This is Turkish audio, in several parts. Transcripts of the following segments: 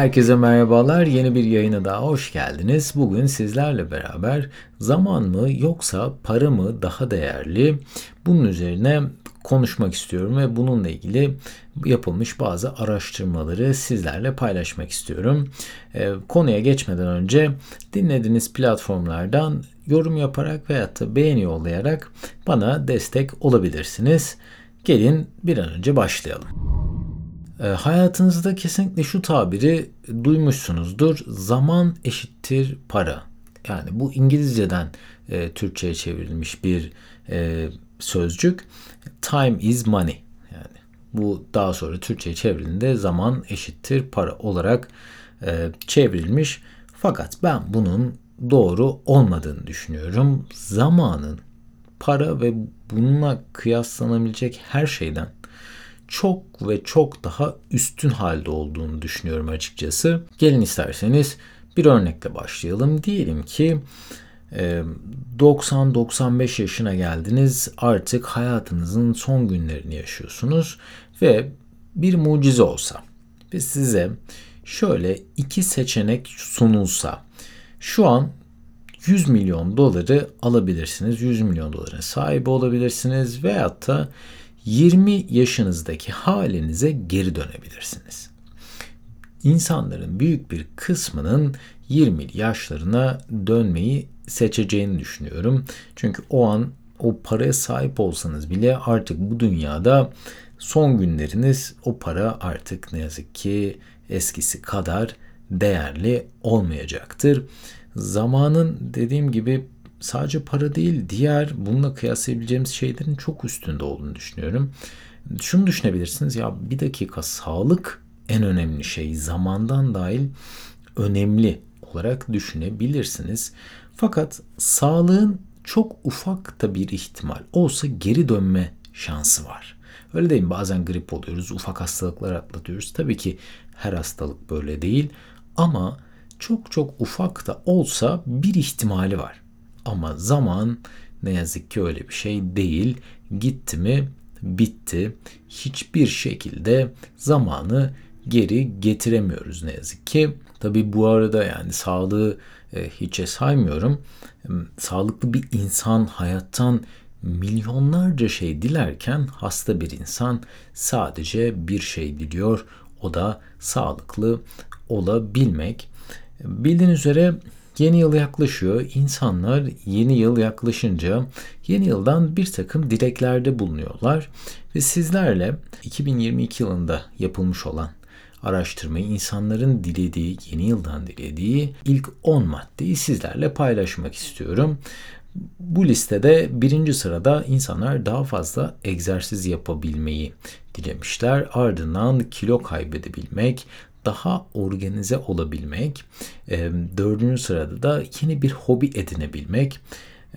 Herkese merhabalar. Yeni bir yayına daha hoş geldiniz. Bugün sizlerle beraber zaman mı yoksa para mı daha değerli? Bunun üzerine konuşmak istiyorum ve bununla ilgili yapılmış bazı araştırmaları sizlerle paylaşmak istiyorum. Ee, konuya geçmeden önce dinlediğiniz platformlardan yorum yaparak veyahut da beğeni yollayarak bana destek olabilirsiniz. Gelin bir an önce başlayalım. E, hayatınızda kesinlikle şu tabiri duymuşsunuzdur. Zaman eşittir para. Yani bu İngilizceden e, Türkçe'ye çevrilmiş bir e, sözcük. Time is money. Yani bu daha sonra Türkçe'ye çevrildiğinde zaman eşittir para olarak e, çevrilmiş. Fakat ben bunun doğru olmadığını düşünüyorum. Zamanın para ve bununla kıyaslanabilecek her şeyden çok ve çok daha üstün halde olduğunu düşünüyorum açıkçası. Gelin isterseniz bir örnekle başlayalım. Diyelim ki 90-95 yaşına geldiniz. Artık hayatınızın son günlerini yaşıyorsunuz ve bir mucize olsa ve size şöyle iki seçenek sunulsa şu an 100 milyon doları alabilirsiniz. 100 milyon doların sahibi olabilirsiniz veyahut da 20 yaşınızdaki halinize geri dönebilirsiniz. İnsanların büyük bir kısmının 20 yaşlarına dönmeyi seçeceğini düşünüyorum. Çünkü o an o paraya sahip olsanız bile artık bu dünyada son günleriniz o para artık ne yazık ki eskisi kadar değerli olmayacaktır. Zamanın dediğim gibi sadece para değil diğer bununla kıyaslayabileceğimiz şeylerin çok üstünde olduğunu düşünüyorum. Şunu düşünebilirsiniz ya bir dakika sağlık en önemli şey zamandan dahil önemli olarak düşünebilirsiniz. Fakat sağlığın çok ufak da bir ihtimal olsa geri dönme şansı var. Öyle değil mi? Bazen grip oluyoruz, ufak hastalıklar atlatıyoruz. Tabii ki her hastalık böyle değil ama çok çok ufak da olsa bir ihtimali var. Ama zaman ne yazık ki öyle bir şey değil. Gitti mi bitti. Hiçbir şekilde zamanı geri getiremiyoruz ne yazık ki. Tabi bu arada yani sağlığı e, hiçe saymıyorum. Sağlıklı bir insan hayattan milyonlarca şey dilerken hasta bir insan sadece bir şey diliyor. O da sağlıklı olabilmek. Bildiğiniz üzere Yeni yıl yaklaşıyor. İnsanlar yeni yıl yaklaşınca yeni yıldan bir takım dileklerde bulunuyorlar. Ve sizlerle 2022 yılında yapılmış olan araştırmayı insanların dilediği, yeni yıldan dilediği ilk 10 maddeyi sizlerle paylaşmak istiyorum. Bu listede birinci sırada insanlar daha fazla egzersiz yapabilmeyi dilemişler. Ardından kilo kaybedebilmek, daha organize olabilmek. E, dördüncü sırada da yeni bir hobi edinebilmek.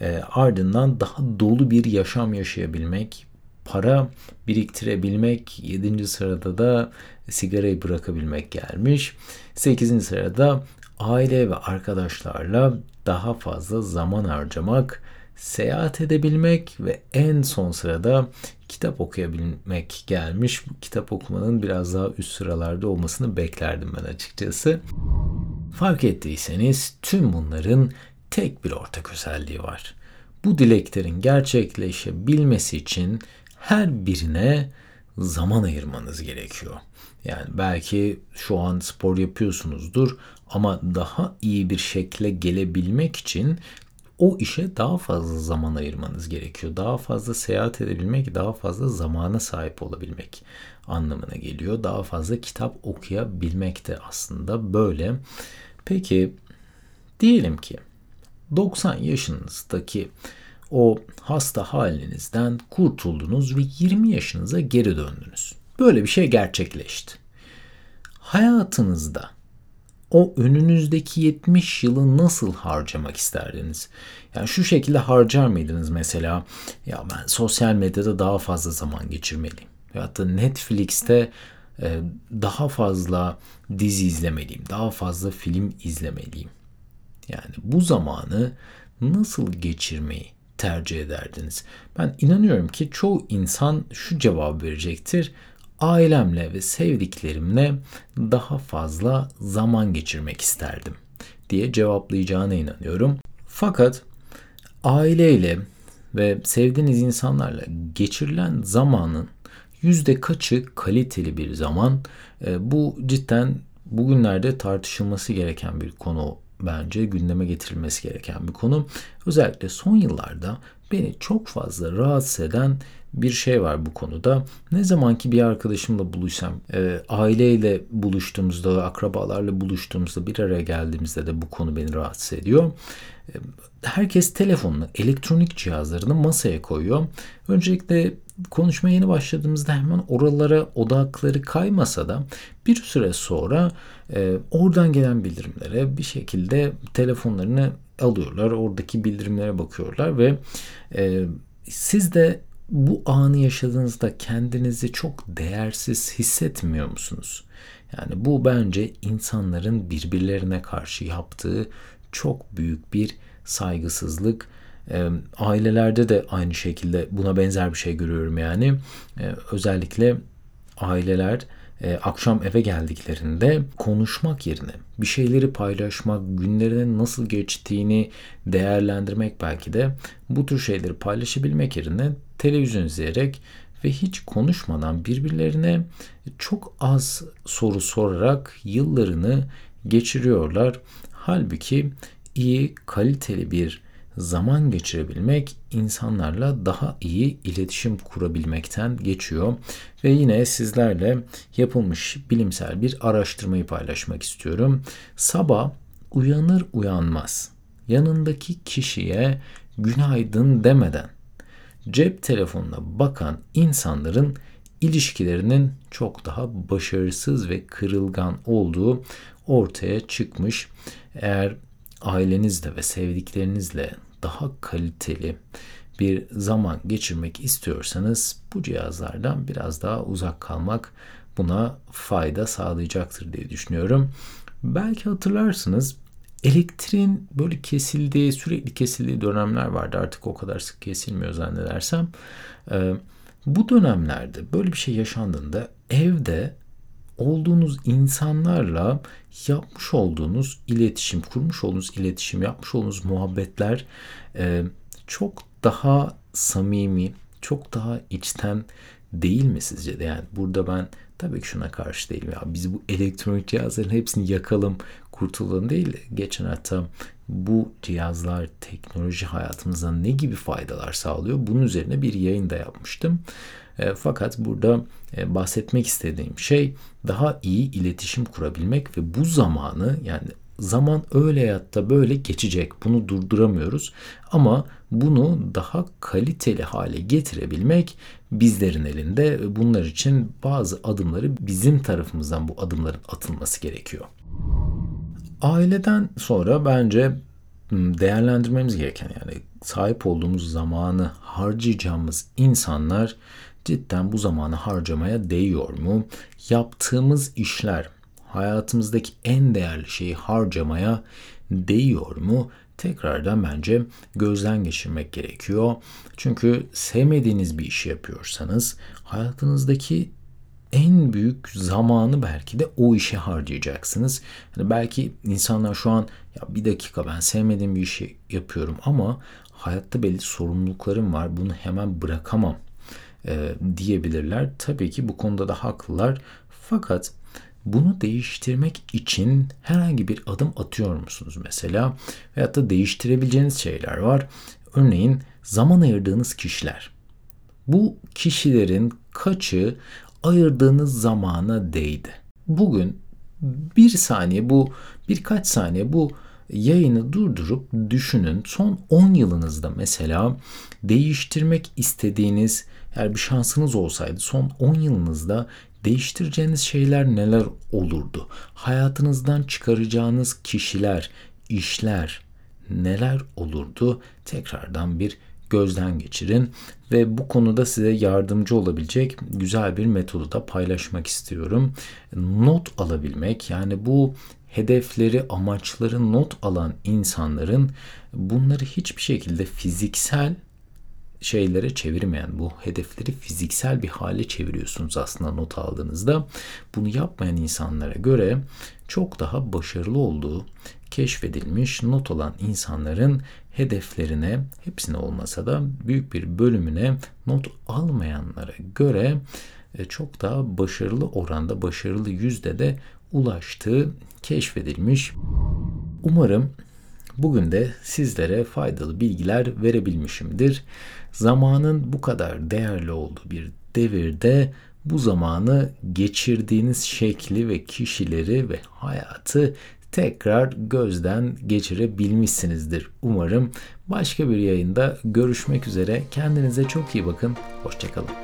E, ardından daha dolu bir yaşam yaşayabilmek. Para biriktirebilmek. Yedinci sırada da sigarayı bırakabilmek gelmiş. Sekizinci sırada aile ve arkadaşlarla daha fazla zaman harcamak seyahat edebilmek ve en son sırada kitap okuyabilmek gelmiş. Kitap okumanın biraz daha üst sıralarda olmasını beklerdim ben açıkçası. Fark ettiyseniz tüm bunların tek bir ortak özelliği var. Bu dileklerin gerçekleşebilmesi için her birine zaman ayırmanız gerekiyor. Yani belki şu an spor yapıyorsunuzdur ama daha iyi bir şekle gelebilmek için o işe daha fazla zaman ayırmanız gerekiyor. Daha fazla seyahat edebilmek, daha fazla zamana sahip olabilmek anlamına geliyor. Daha fazla kitap okuyabilmek de aslında böyle. Peki diyelim ki 90 yaşınızdaki o hasta halinizden kurtuldunuz ve 20 yaşınıza geri döndünüz. Böyle bir şey gerçekleşti. Hayatınızda o önünüzdeki 70 yılı nasıl harcamak isterdiniz? Yani şu şekilde harcar mıydınız mesela? Ya ben sosyal medyada daha fazla zaman geçirmeliyim. Ya da Netflix'te e, daha fazla dizi izlemeliyim. Daha fazla film izlemeliyim. Yani bu zamanı nasıl geçirmeyi tercih ederdiniz? Ben inanıyorum ki çoğu insan şu cevap verecektir. Ailemle ve sevdiklerimle daha fazla zaman geçirmek isterdim diye cevaplayacağına inanıyorum. Fakat aileyle ve sevdiğiniz insanlarla geçirilen zamanın yüzde kaçı kaliteli bir zaman? E, bu cidden bugünlerde tartışılması gereken bir konu bence gündeme getirilmesi gereken bir konu. Özellikle son yıllarda beni çok fazla rahatsız eden bir şey var bu konuda. Ne zaman ki bir arkadaşımla buluşsam, e, aileyle buluştuğumuzda, akrabalarla buluştuğumuzda, bir araya geldiğimizde de bu konu beni rahatsız ediyor. E, herkes telefonunu, elektronik cihazlarını masaya koyuyor. Öncelikle konuşmaya yeni başladığımızda hemen oralara odakları kaymasa da bir süre sonra e, oradan gelen bildirimlere bir şekilde telefonlarını alıyorlar. Oradaki bildirimlere bakıyorlar ve e, siz de bu anı yaşadığınızda kendinizi çok değersiz hissetmiyor musunuz? Yani bu bence insanların birbirlerine karşı yaptığı çok büyük bir saygısızlık. E, ailelerde de aynı şekilde buna benzer bir şey görüyorum yani. E, özellikle aileler e, akşam eve geldiklerinde konuşmak yerine bir şeyleri paylaşmak, günlerinin nasıl geçtiğini değerlendirmek belki de bu tür şeyleri paylaşabilmek yerine televizyon izleyerek ve hiç konuşmadan birbirlerine çok az soru sorarak yıllarını geçiriyorlar. Halbuki iyi, kaliteli bir zaman geçirebilmek insanlarla daha iyi iletişim kurabilmekten geçiyor. Ve yine sizlerle yapılmış bilimsel bir araştırmayı paylaşmak istiyorum. Sabah uyanır uyanmaz yanındaki kişiye günaydın demeden cep telefonuna bakan insanların ilişkilerinin çok daha başarısız ve kırılgan olduğu ortaya çıkmış. Eğer ailenizle ve sevdiklerinizle daha kaliteli bir zaman geçirmek istiyorsanız bu cihazlardan biraz daha uzak kalmak buna fayda sağlayacaktır diye düşünüyorum. Belki hatırlarsınız elektriğin böyle kesildiği, sürekli kesildiği dönemler vardı. Artık o kadar sık kesilmiyor zannedersem. Ee, bu dönemlerde böyle bir şey yaşandığında evde olduğunuz insanlarla yapmış olduğunuz iletişim, kurmuş olduğunuz iletişim, yapmış olduğunuz muhabbetler e, çok daha samimi, çok daha içten değil mi sizce de? Yani burada ben tabii ki şuna karşı değilim. Ya biz bu elektronik cihazların hepsini yakalım, kurtulalım değil. Geçen hafta bu cihazlar teknoloji hayatımıza ne gibi faydalar sağlıyor? Bunun üzerine bir yayın da yapmıştım. E, fakat burada e, bahsetmek istediğim şey daha iyi iletişim kurabilmek ve bu zamanı yani zaman öyle ya da böyle geçecek. Bunu durduramıyoruz. Ama bunu daha kaliteli hale getirebilmek bizlerin elinde. Bunlar için bazı adımları bizim tarafımızdan bu adımların atılması gerekiyor. Aileden sonra bence değerlendirmemiz gereken yani sahip olduğumuz zamanı harcayacağımız insanlar cidden bu zamanı harcamaya değiyor mu? Yaptığımız işler hayatımızdaki en değerli şeyi harcamaya değiyor mu? Tekrardan bence gözden geçirmek gerekiyor. Çünkü sevmediğiniz bir işi yapıyorsanız hayatınızdaki en büyük zamanı belki de o işe harcayacaksınız. Yani belki insanlar şu an ya bir dakika ben sevmediğim bir işi yapıyorum ama hayatta belli sorumluluklarım var. Bunu hemen bırakamam e, diyebilirler. Tabii ki bu konuda da haklılar. Fakat bunu değiştirmek için herhangi bir adım atıyor musunuz mesela? Veyahut da değiştirebileceğiniz şeyler var. Örneğin zaman ayırdığınız kişiler. Bu kişilerin kaçı ayırdığınız zamana değdi? Bugün bir saniye bu birkaç saniye bu yayını durdurup düşünün. Son 10 yılınızda mesela değiştirmek istediğiniz eğer bir şansınız olsaydı son 10 yılınızda değiştireceğiniz şeyler neler olurdu? Hayatınızdan çıkaracağınız kişiler, işler neler olurdu? Tekrardan bir gözden geçirin ve bu konuda size yardımcı olabilecek güzel bir metodu da paylaşmak istiyorum. Not alabilmek yani bu hedefleri, amaçları not alan insanların bunları hiçbir şekilde fiziksel şeylere çevirmeyen, bu hedefleri fiziksel bir hale çeviriyorsunuz aslında not aldığınızda. Bunu yapmayan insanlara göre çok daha başarılı olduğu keşfedilmiş not olan insanların hedeflerine hepsine olmasa da büyük bir bölümüne not almayanlara göre e, çok daha başarılı oranda, başarılı yüzde de ulaştığı keşfedilmiş. Umarım bugün de sizlere faydalı bilgiler verebilmişimdir. Zamanın bu kadar değerli olduğu bir devirde bu zamanı geçirdiğiniz şekli ve kişileri ve hayatı tekrar gözden geçirebilmişsinizdir. Umarım başka bir yayında görüşmek üzere. Kendinize çok iyi bakın. Hoşçakalın.